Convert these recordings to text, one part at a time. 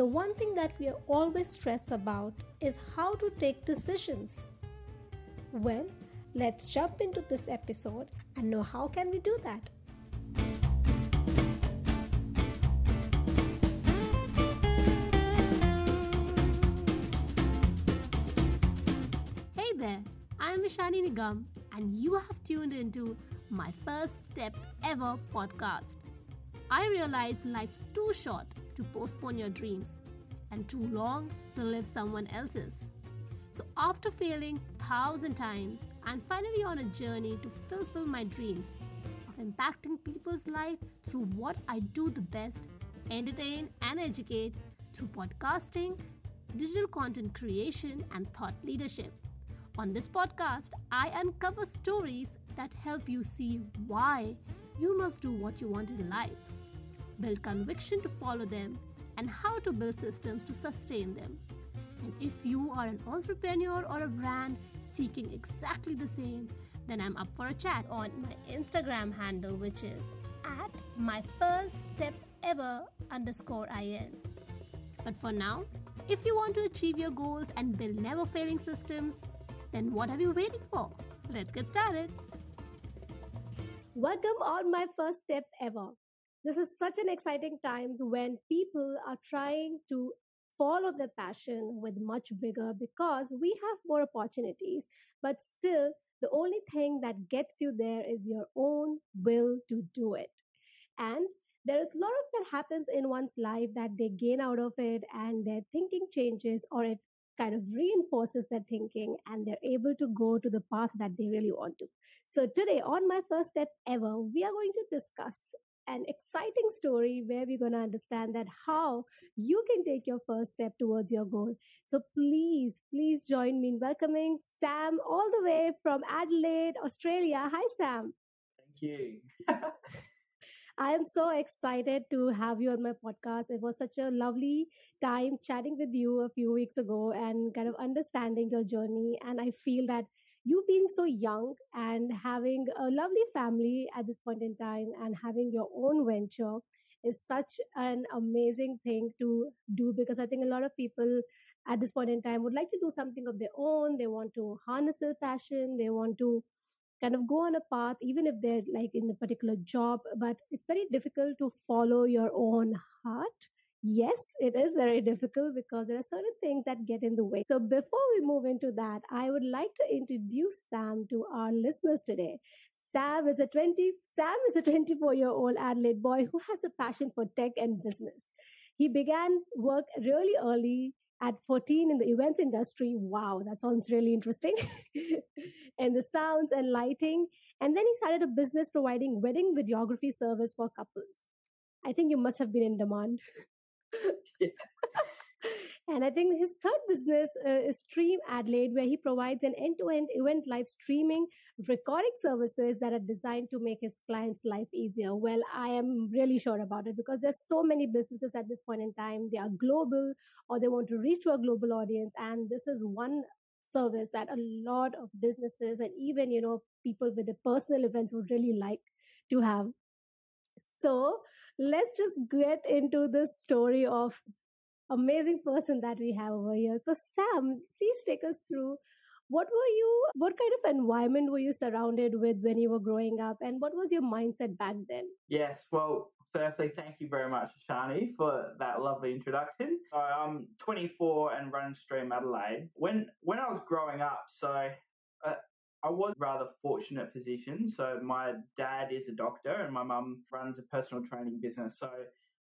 the one thing that we are always stressed about is how to take decisions. Well, let's jump into this episode and know how can we do that. Hey there, I am Ishani Nigam and you have tuned into my first step ever podcast. I realized life's too short to postpone your dreams and too long to live someone else's. So, after failing thousand times, I'm finally on a journey to fulfill my dreams of impacting people's life through what I do the best entertain and educate through podcasting, digital content creation, and thought leadership. On this podcast, I uncover stories that help you see why you must do what you want in life, build conviction to follow them, and how to build systems to sustain them. And if you are an entrepreneur or a brand seeking exactly the same, then I'm up for a chat on my Instagram handle, which is at my first step ever underscore in. But for now, if you want to achieve your goals and build never failing systems, then what are you waiting for? Let's get started. Welcome on my first step ever. This is such an exciting times when people are trying to follow their passion with much vigor because we have more opportunities, but still the only thing that gets you there is your own will to do it. And there is a lot of that happens in one's life that they gain out of it and their thinking changes or it kind of reinforces their thinking and they're able to go to the path that they really want to. So today on my first step ever, we are going to discuss an exciting story where we're going to understand that how you can take your first step towards your goal. So please, please join me in welcoming Sam all the way from Adelaide, Australia. Hi, Sam. Thank you. I am so excited to have you on my podcast. It was such a lovely time chatting with you a few weeks ago and kind of understanding your journey. And I feel that you being so young and having a lovely family at this point in time and having your own venture is such an amazing thing to do because I think a lot of people at this point in time would like to do something of their own. They want to harness their passion. They want to kind of go on a path, even if they're like in a particular job, but it's very difficult to follow your own heart yes, it is very difficult because there are certain things that get in the way. So before we move into that, I would like to introduce Sam to our listeners today. Sam is a 20 Sam is a 24 year old Adelaide boy who has a passion for tech and business. He began work really early at 14 in the events industry. Wow, that sounds really interesting. and the sounds and lighting. And then he started a business providing wedding videography service for couples. I think you must have been in demand. And I think his third business uh, is Stream Adelaide, where he provides an end to end event live streaming recording services that are designed to make his clients' life easier. Well, I am really sure about it because there's so many businesses at this point in time. They are global or they want to reach to a global audience. And this is one service that a lot of businesses and even, you know, people with the personal events would really like to have. So let's just get into the story of amazing person that we have over here. So Sam, please take us through what were you what kind of environment were you surrounded with when you were growing up and what was your mindset back then? Yes, well, firstly, thank you very much, Shani, for that lovely introduction. So I'm 24 and run Stream Adelaide. When when I was growing up, so uh, I was rather fortunate position. So my dad is a doctor and my mum runs a personal training business. So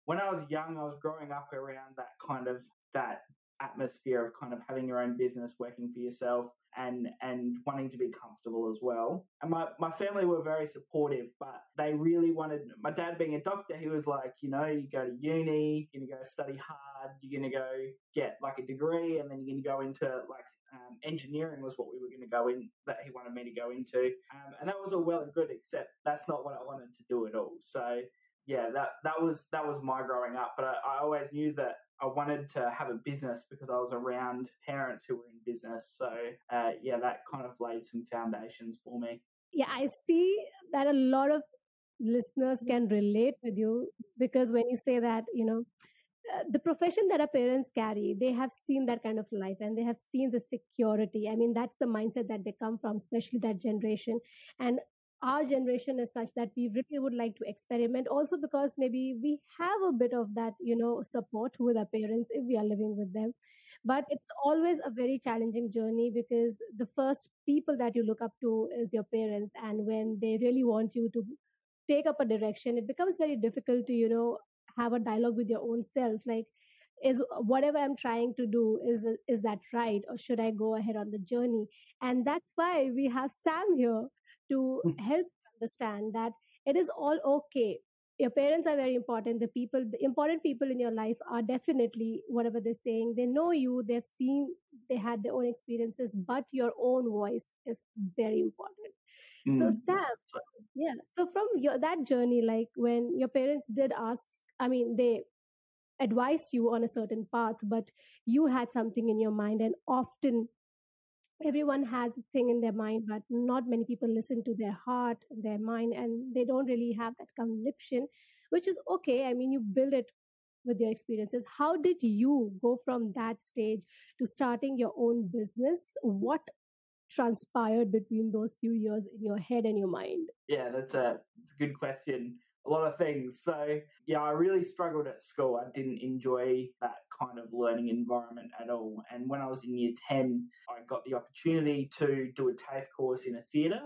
when I was young, I was growing up around that kind of that atmosphere of kind of having your own business, working for yourself and and wanting to be comfortable as well. And my, my family were very supportive, but they really wanted my dad being a doctor, he was like, you know, you go to uni, you're gonna go study hard, you're gonna go get like a degree and then you're gonna go into like um, engineering was what we were going to go in that he wanted me to go into, um, and that was all well and good. Except that's not what I wanted to do at all. So yeah, that that was that was my growing up. But I, I always knew that I wanted to have a business because I was around parents who were in business. So uh, yeah, that kind of laid some foundations for me. Yeah, I see that a lot of listeners can relate with you because when you say that, you know, uh, the profession that our parents carry, they have seen that kind of life and they have seen the security. I mean, that's the mindset that they come from, especially that generation. And our generation is such that we really would like to experiment also because maybe we have a bit of that you know support with our parents if we are living with them but it's always a very challenging journey because the first people that you look up to is your parents and when they really want you to take up a direction it becomes very difficult to you know have a dialogue with your own self like is whatever i'm trying to do is is that right or should i go ahead on the journey? And that's why we have sam here to Mm. help understand that it is all okay. Your parents are very important. The people the important people in your life are definitely whatever they're saying. They know you they've seen they had their own experiences but your own voice is very important. So Mm. sam yeah so from your that journey like when your parents did ask i mean they advised you on a certain path but you had something in your mind and often everyone has a thing in their mind but not many people listen to their heart their mind and they don't really have that conviction which is okay. I mean you build it with your experiences. How did you go from that stage to starting your own business? What transpired between those few years in your head and your mind? Yeah, that's a that's a good question. A lot of things. So yeah, I really struggled at school. I didn't enjoy that kind of learning environment at all. And when I was in year ten, I got the opportunity to do a TAFE course in a theatre,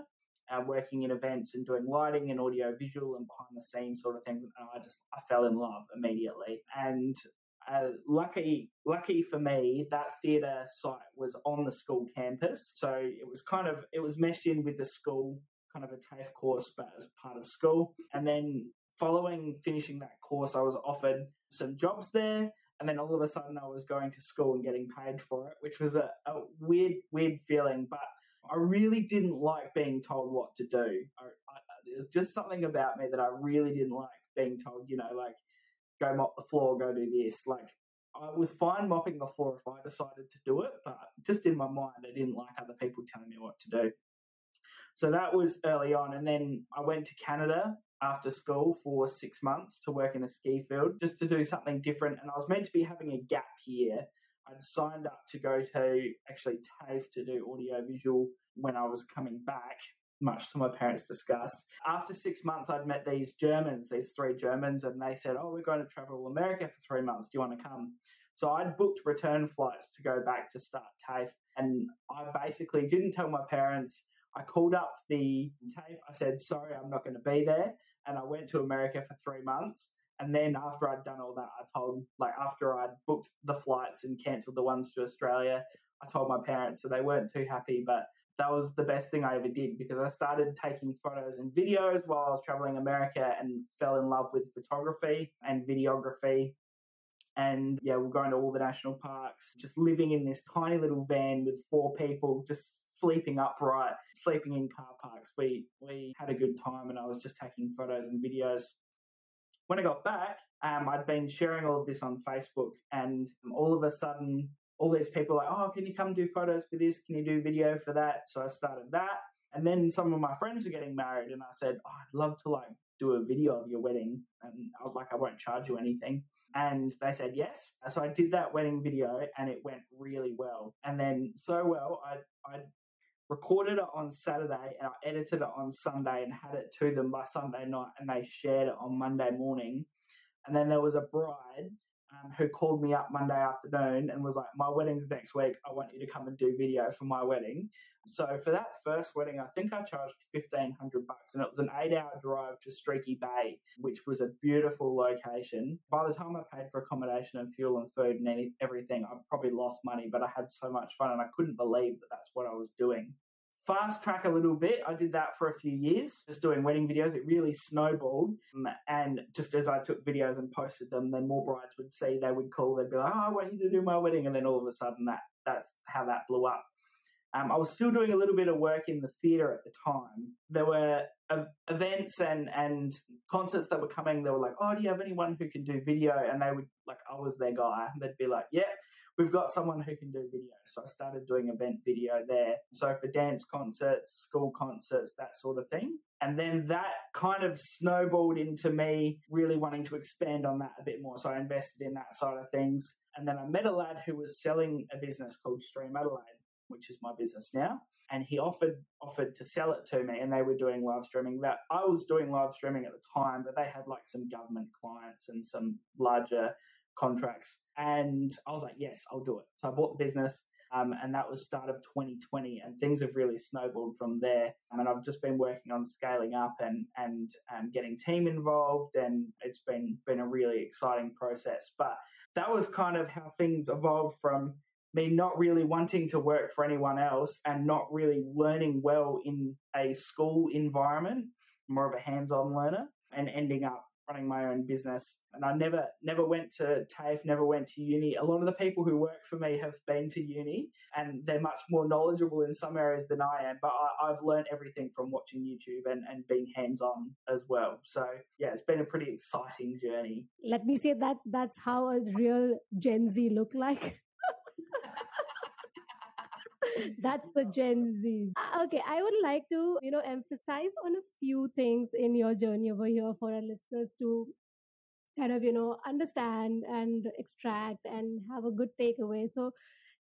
uh, working in events and doing lighting and audio visual and behind the scenes sort of things. And I just I fell in love immediately. And uh, lucky, lucky for me, that theatre site was on the school campus, so it was kind of it was meshed in with the school kind of a TAFE course, but as part of school. And then following finishing that course, I was offered some jobs there. And then all of a sudden, I was going to school and getting paid for it, which was a, a weird, weird feeling. But I really didn't like being told what to do. There's just something about me that I really didn't like being told, you know, like, go mop the floor, go do this. Like, I was fine mopping the floor if I decided to do it, but just in my mind, I didn't like other people telling me what to do. So that was early on. And then I went to Canada after school for six months to work in a ski field just to do something different. And I was meant to be having a gap year. I'd signed up to go to actually TAFE to do audio visual when I was coming back, much to my parents' disgust. After six months, I'd met these Germans, these three Germans, and they said, Oh, we're going to travel America for three months. Do you want to come? So I'd booked return flights to go back to start TAFE. And I basically didn't tell my parents. I called up the TAFE. I said, sorry, I'm not going to be there. And I went to America for three months. And then after I'd done all that, I told, like, after I'd booked the flights and cancelled the ones to Australia, I told my parents, so they weren't too happy. But that was the best thing I ever did because I started taking photos and videos while I was traveling America and fell in love with photography and videography. And yeah, we're going to all the national parks, just living in this tiny little van with four people, just sleeping upright, sleeping in car parks. We we had a good time, and I was just taking photos and videos. When I got back, um, I'd been sharing all of this on Facebook, and all of a sudden, all these people were like, "Oh, can you come do photos for this? Can you do video for that?" So I started that, and then some of my friends were getting married, and I said, oh, "I'd love to like do a video of your wedding," and I was like, "I won't charge you anything." And they said yes. So I did that wedding video, and it went really well. And then so well, I I recorded it on Saturday and I edited it on Sunday and had it to them by Sunday night, and they shared it on Monday morning. And then there was a bride um, who called me up Monday afternoon and was like, "My wedding's next week. I want you to come and do video for my wedding." So for that first wedding, I think I charged fifteen hundred bucks, and it was an eight-hour drive to Streaky Bay, which was a beautiful location. By the time I paid for accommodation and fuel and food and any, everything, I probably lost money, but I had so much fun, and I couldn't believe that that's what I was doing fast track a little bit. I did that for a few years, just doing wedding videos. It really snowballed. Um, and just as I took videos and posted them, then more brides would see, they would call, they'd be like, oh, I want you to do my wedding. And then all of a sudden, that that's how that blew up. Um, I was still doing a little bit of work in the theatre at the time. There were uh, events and, and concerts that were coming. They were like, oh, do you have anyone who can do video? And they would, like, I was their guy. And they'd be like, yeah, we've got someone who can do video. So I started doing event video there. So for dance concerts, school concerts, that sort of thing. And then that kind of snowballed into me really wanting to expand on that a bit more. So I invested in that side of things. And then I met a lad who was selling a business called Stream Adelaide, which is my business now. And he offered offered to sell it to me, and they were doing live streaming. That I was doing live streaming at the time, but they had like some government clients and some larger contracts. And I was like, yes, I'll do it. So I bought the business. Um, and that was start of 2020 and things have really snowballed from there and i've just been working on scaling up and and um, getting team involved and it's been been a really exciting process but that was kind of how things evolved from me not really wanting to work for anyone else and not really learning well in a school environment more of a hands-on learner and ending up running my own business. And I never never went to TAFE, never went to uni. A lot of the people who work for me have been to uni and they're much more knowledgeable in some areas than I am. But I, have learned everything from watching YouTube and, and being hands on as well. So yeah, it's been a pretty exciting journey. Let me say that that's how a real Gen Z look like. That's the Gen Zs. Uh, okay, I would like to, you know, emphasize on a few things in your journey over here for our listeners to kind of, you know, understand and extract and have a good takeaway. So,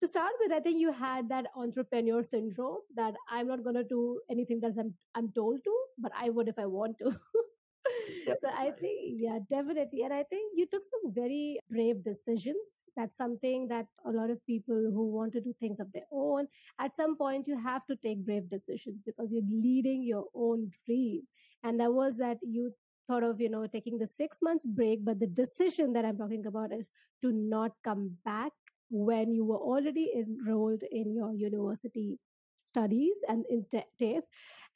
to start with, I think you had that entrepreneur syndrome that I'm not going to do anything that I'm, I'm told to, but I would if I want to. so I think, yeah, definitely. And I think you took some very brave decisions. That's something that a lot of people who want to do things of their own, at some point, you have to take brave decisions because you're leading your own dream. And that was that you thought of, you know, taking the six months break. But the decision that I'm talking about is to not come back when you were already enrolled in your university studies and in TAFE.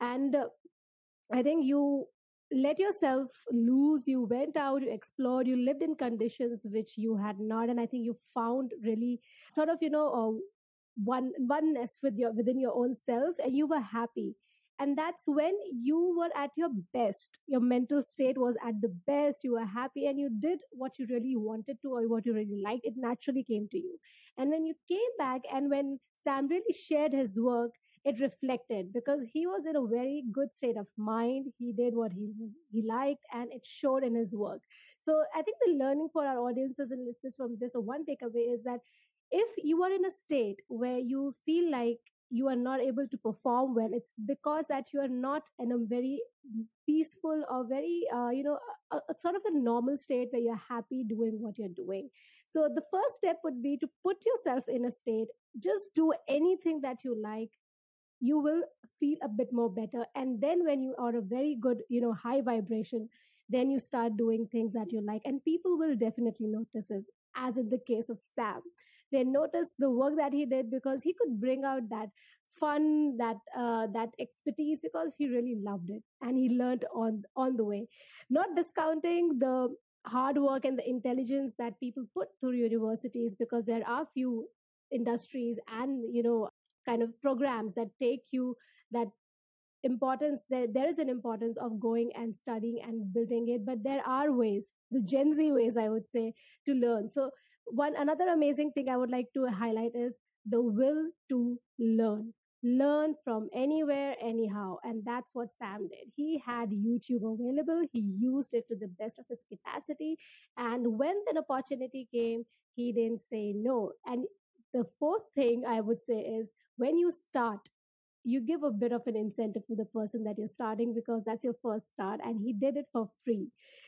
And uh, I think you let yourself loose you went out you explored you lived in conditions which you had not and i think you found really sort of you know uh, one oneness with your within your own self and you were happy. And that's when you were at your best. Your mental state was at the best you were happy and you did what you really wanted to or what you really liked. It naturally came to you. And when you came back and when sam really shared his work it reflected because he was in a very good state of mind. He did what he he liked and it showed in his work. So i think the learning for our audiences and listeners from this one takeaway is that if you are in a state where you feel like you are not able to perform well it's because that you are not in a very peaceful or very uh, you know a, a sort of a normal state where you're happy doing what you're doing. So the first step would be to put yourself in a state just do anything that you like you will feel a bit more better. And then when you are a very good you know high vibration then you start doing things that you like. And people will definitely notice this as in the case of sam. They noticed the work that he did because he could bring out that fun that uh, that expertise because he really loved it and he learned on on the way. Not discounting the hard work and the intelligence that people put through universities because there are few industries and you know kind of programs that take you that importance there, there is an importance of going and studying and building it but there are ways the gen z ways i would say to learn. So one another amazing thing i would like to highlight is the will to learn. Learn from anywhere anyhow and that's what sam did. He had youtube available. He used it to the best of his capacity and when an opportunity came he didn't say no. And the fourth thing i would say is when you start you give a bit of an incentive to the person that you're starting because that's your first start and he did it for free.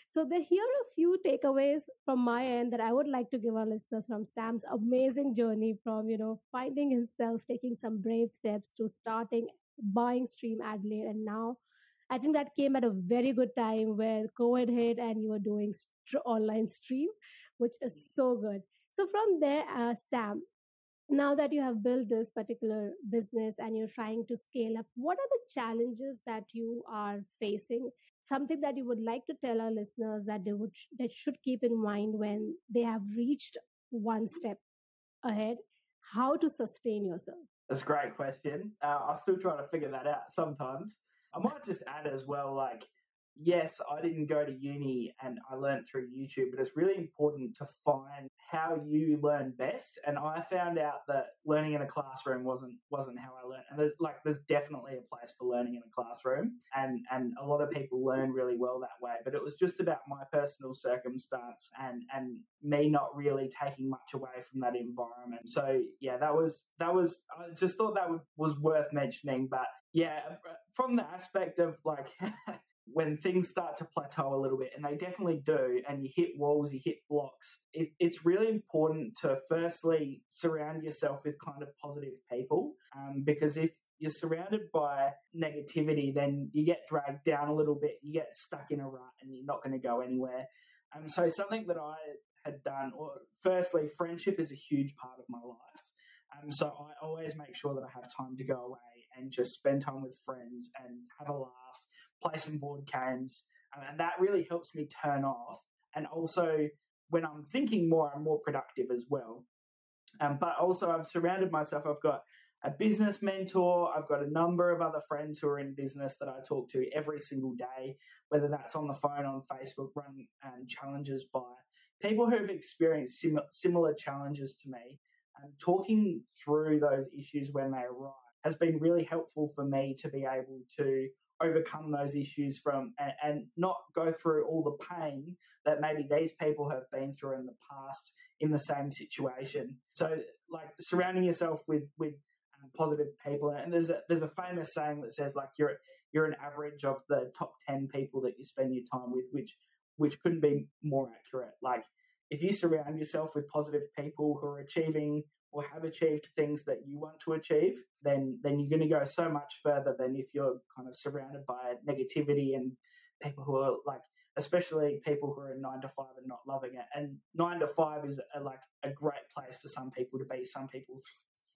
So there here are a few takeaways from my end that i would like to give our listeners from sam's amazing journey from you know finding himself taking some brave steps to starting buying stream adelaide and now i think that came at a very good time where covid hit and you were doing st- online stream which is so good. So from there uh, sam now that you have built this particular business and you're trying to scale up what are the challenges that you are facing? Something that you would like to tell our listeners that they would that should keep in mind when they have reached one step ahead how to sustain yourself? That's a great question. Uh, i still try to figure that out sometimes. I might just add as well like yes, I didn't go to uni and I learned through YouTube, but it's really important to find how you learn best. And I found out that learning in a classroom wasn't wasn't how I learned. And there's like there's definitely a place for learning in a classroom, and and a lot of people learn really well that way. But it was just about my personal circumstance and and me not really taking much away from that environment. So yeah, that was that was I just thought that was worth mentioning. But yeah, from the aspect of like when things start to plateau a little bit, and they definitely do, and you hit walls, you hit blocks, it, it's really important to firstly surround yourself with kind of positive people. Um, because if you're surrounded by negativity, then you get dragged down a little bit, you get stuck in a rut, and you're not going to go anywhere. And um, so, something that I had done, or firstly, friendship is a huge part of my life. Um, so, I always make sure that I have time to go away and just spend time with friends and have a laugh play some board games, um, and that really helps me turn off. And also, when I'm thinking more, I'm more productive as well. Um, but also, I've surrounded myself. I've got a business mentor. I've got a number of other friends who are in business that I talk to every single day, whether that's on the phone, on Facebook, run um, challenges by people who have experienced sim- similar challenges to me. And talking through those issues when they arise has been really helpful for me to be able to overcome those issues from and, and, not go through all the pain that maybe these people have been through in the past in the same situation. So, like surrounding yourself with with um, positive people, and there's a there's a famous saying that says like you're you're an average of the top ten people that you spend your time with, which which couldn't be more accurate. Like if you surround yourself with positive people who are achieving or have achieved things that you want to achieve, then then you're going to go so much further than if you're kind of surrounded by negativity and people who are like, especially people who are in nine to five and not loving it. And nine to five is a, like a great place for some people to be. Some people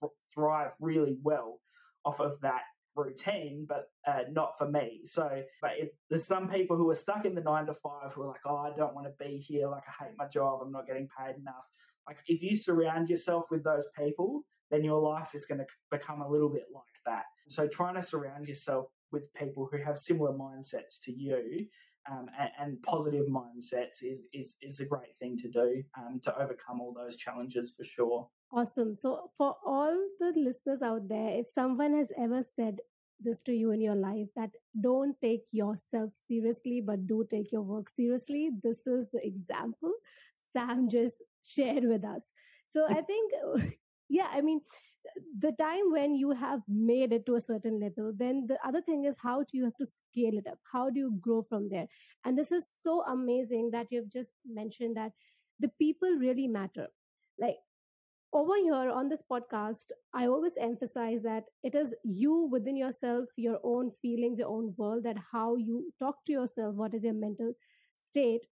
th- thrive really well off of that routine, but uh, not for me. So, but if there's some people who are stuck in the nine to five who are like, oh, I don't want to be here. Like, I hate my job. I'm not getting paid enough. Like if you surround yourself with those people, then your life is going to become a little bit like that. So trying to surround yourself with people who have similar mindsets to you um, and, and, positive mindsets is, is, is a great thing to do um, to overcome all those challenges for sure. Awesome. So, for all the listeners out there, if someone has ever said this to you in your life that don't take yourself seriously, but do take your work seriously, this is the example Sam just shared with us. So I think, yeah, I mean, the time when you have made it to a certain level, then the other thing is how do you have to scale it up? How do you grow from there? And this is so amazing that you've just mentioned that the people really matter. Like over here on this podcast, I always emphasize that it is you within yourself, your own feelings, your own world, that how you talk to yourself, what is your mental state,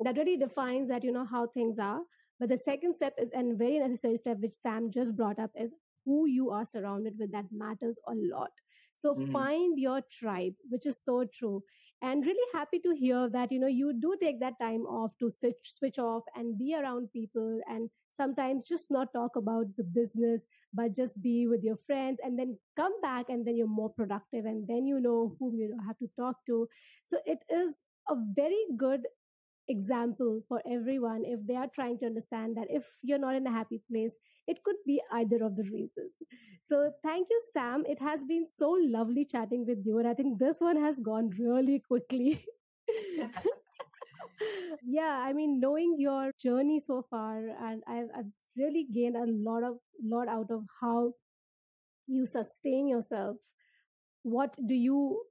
that really defines that you know how things are. But the second step is and very necessary step which sam just brought up is who you are surrounded with that matters a lot. So mm-hmm. find your tribe which is so true. And really happy to hear that you know you do take that time off to switch switch off and be around people and sometimes just not talk about the business but just be with your friends and then come back and then you're more productive and then you know whom you have to talk to. So it is a very good example for everyone if they are trying to understand that if you're not in a happy place it could be either of the reasons. So thank you sam. It has been so lovely chatting with you and i think this one has gone really quickly. Yeah i mean knowing your journey so far and I've, I've really gained a lot of lot out of how you sustain yourself. What do you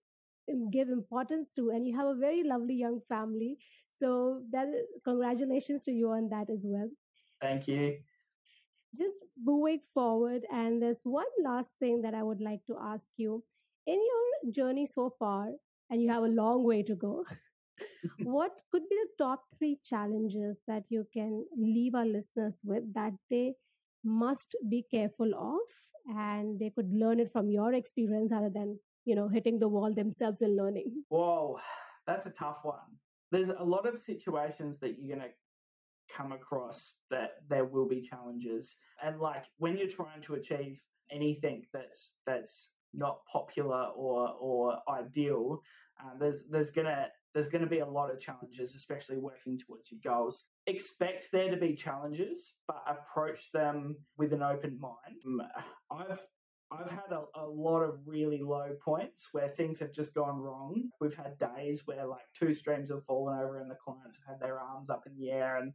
um, give importance to? And you have a very lovely young family so that congratulations to you on that as well. Thank you. Just moving forward, and there's one last thing that I would like to ask you. In your journey so far, and you have a long way to go, what could be the top three challenges that you can leave our listeners with that they must be careful of and they could learn it from your experience rather than you know hitting the wall themselves and learning whoa that's a tough one there's a lot of situations that you're going to come across that there will be challenges and like when you're trying to achieve anything that's that's not popular or or ideal. Uh, there's there's gonna there's to be a lot of challenges, especially working towards your goals. Expect there to be challenges, but approach them with an open mind. Mm, I've I've had a, a, lot of really low points where things have just gone wrong. We've had days where like two streams have fallen over and the clients have had their arms up in the air and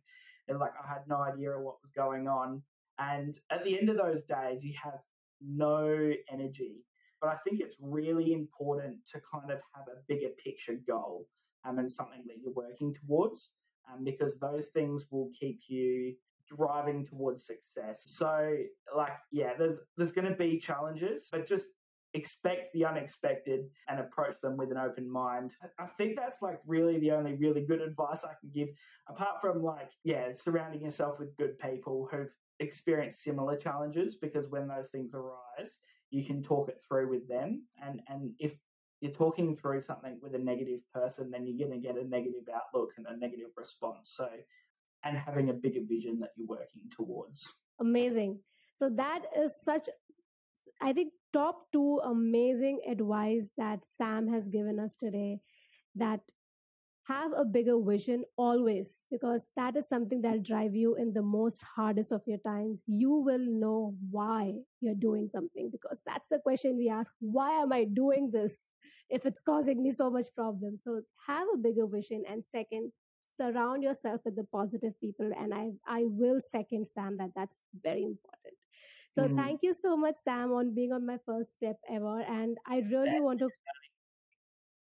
they're like, I had no idea what was going on. And at the end of those days, you have no energy. But I think it's really important to kind of have a bigger picture goal um, and something that you're working towards um, because those things will keep you driving towards success. So, like, yeah, there's there's going to be challenges, but just expect the unexpected and approach them with an open mind. I think that's like really the only really good advice I can give, apart from like, yeah, surrounding yourself with good people who've experienced similar challenges because when those things arise, you can talk it through with them. And, and if you're talking through something with a negative person, then you're going to get a negative outlook and a negative response. So, and having a bigger vision that you're working towards. Amazing. So that is such, I think, top two amazing advice that Sam has given us today. That have a bigger vision always because that is something that'll drive you in the most hardest of your times you will know why you're doing something because that's the question we ask why am i doing this if it's causing me so much problem so have a bigger vision and second surround yourself with the positive people and i i will second sam that that's very important. So mm-hmm. thank you so much sam on being on my first step ever and i really want to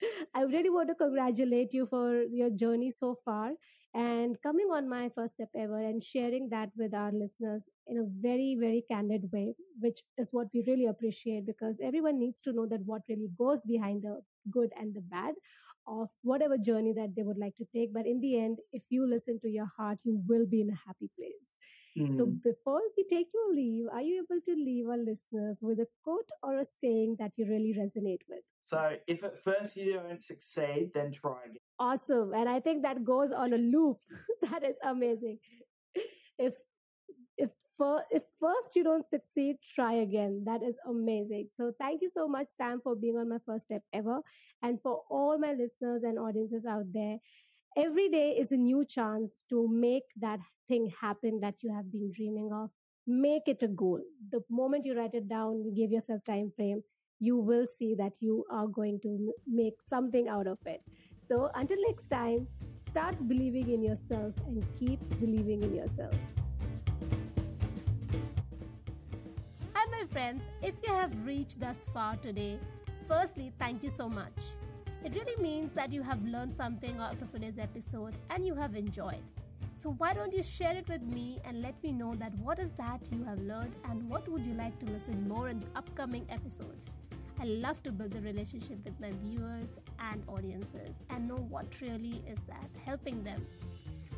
I really want to congratulate you for your journey so far and coming on my first step ever and sharing that with our listeners in a very, very candid way, which is what we really appreciate because everyone needs to know that what really goes behind the good and the bad of whatever journey that they would like to take. But in the end, if you listen to your heart, you will be in a happy place. Mm-hmm. So before we take your leave, are you able to leave our listeners with a quote or a saying that you really resonate with? So if at first you don't succeed, then try again. Awesome. And I think that goes on a loop. that is amazing. If if for, if first you don't succeed, try again. That is amazing. So thank you so much, Sam, for being on my first step ever. And for all my listeners and audiences out there, every day is a new chance to make that thing happen that you have been dreaming of make it a goal the moment you write it down you give yourself time frame you will see that you are going to make something out of it so until next time start believing in yourself and keep believing in yourself hi my friends if you have reached thus far today firstly thank you so much it really means that you have learned something out of today's episode and you have enjoyed. So why don't you share it with me and let me know that what is that you have learned and what would you like to listen more in the upcoming episodes. I love to build a relationship with my viewers and audiences and know what really is that helping them.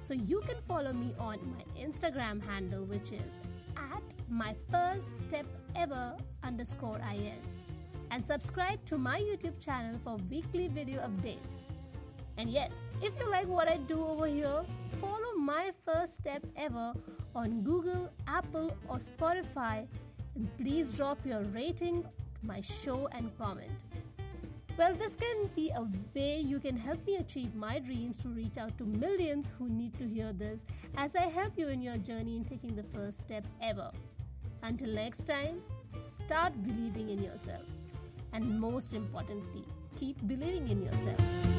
So you can follow me on my Instagram handle which is at my first step ever underscore IN and subscribe to my YouTube channel for weekly video updates. And yes, if you like what I do over here, follow my first step ever on Google, Apple, or Spotify, and please drop your rating my show and comment. Well, this can be a way you can help me achieve my dreams to reach out to millions who need to hear this as I help you in your journey in taking the first step ever. Until next time, start believing in yourself and most importantly, keep believing in yourself.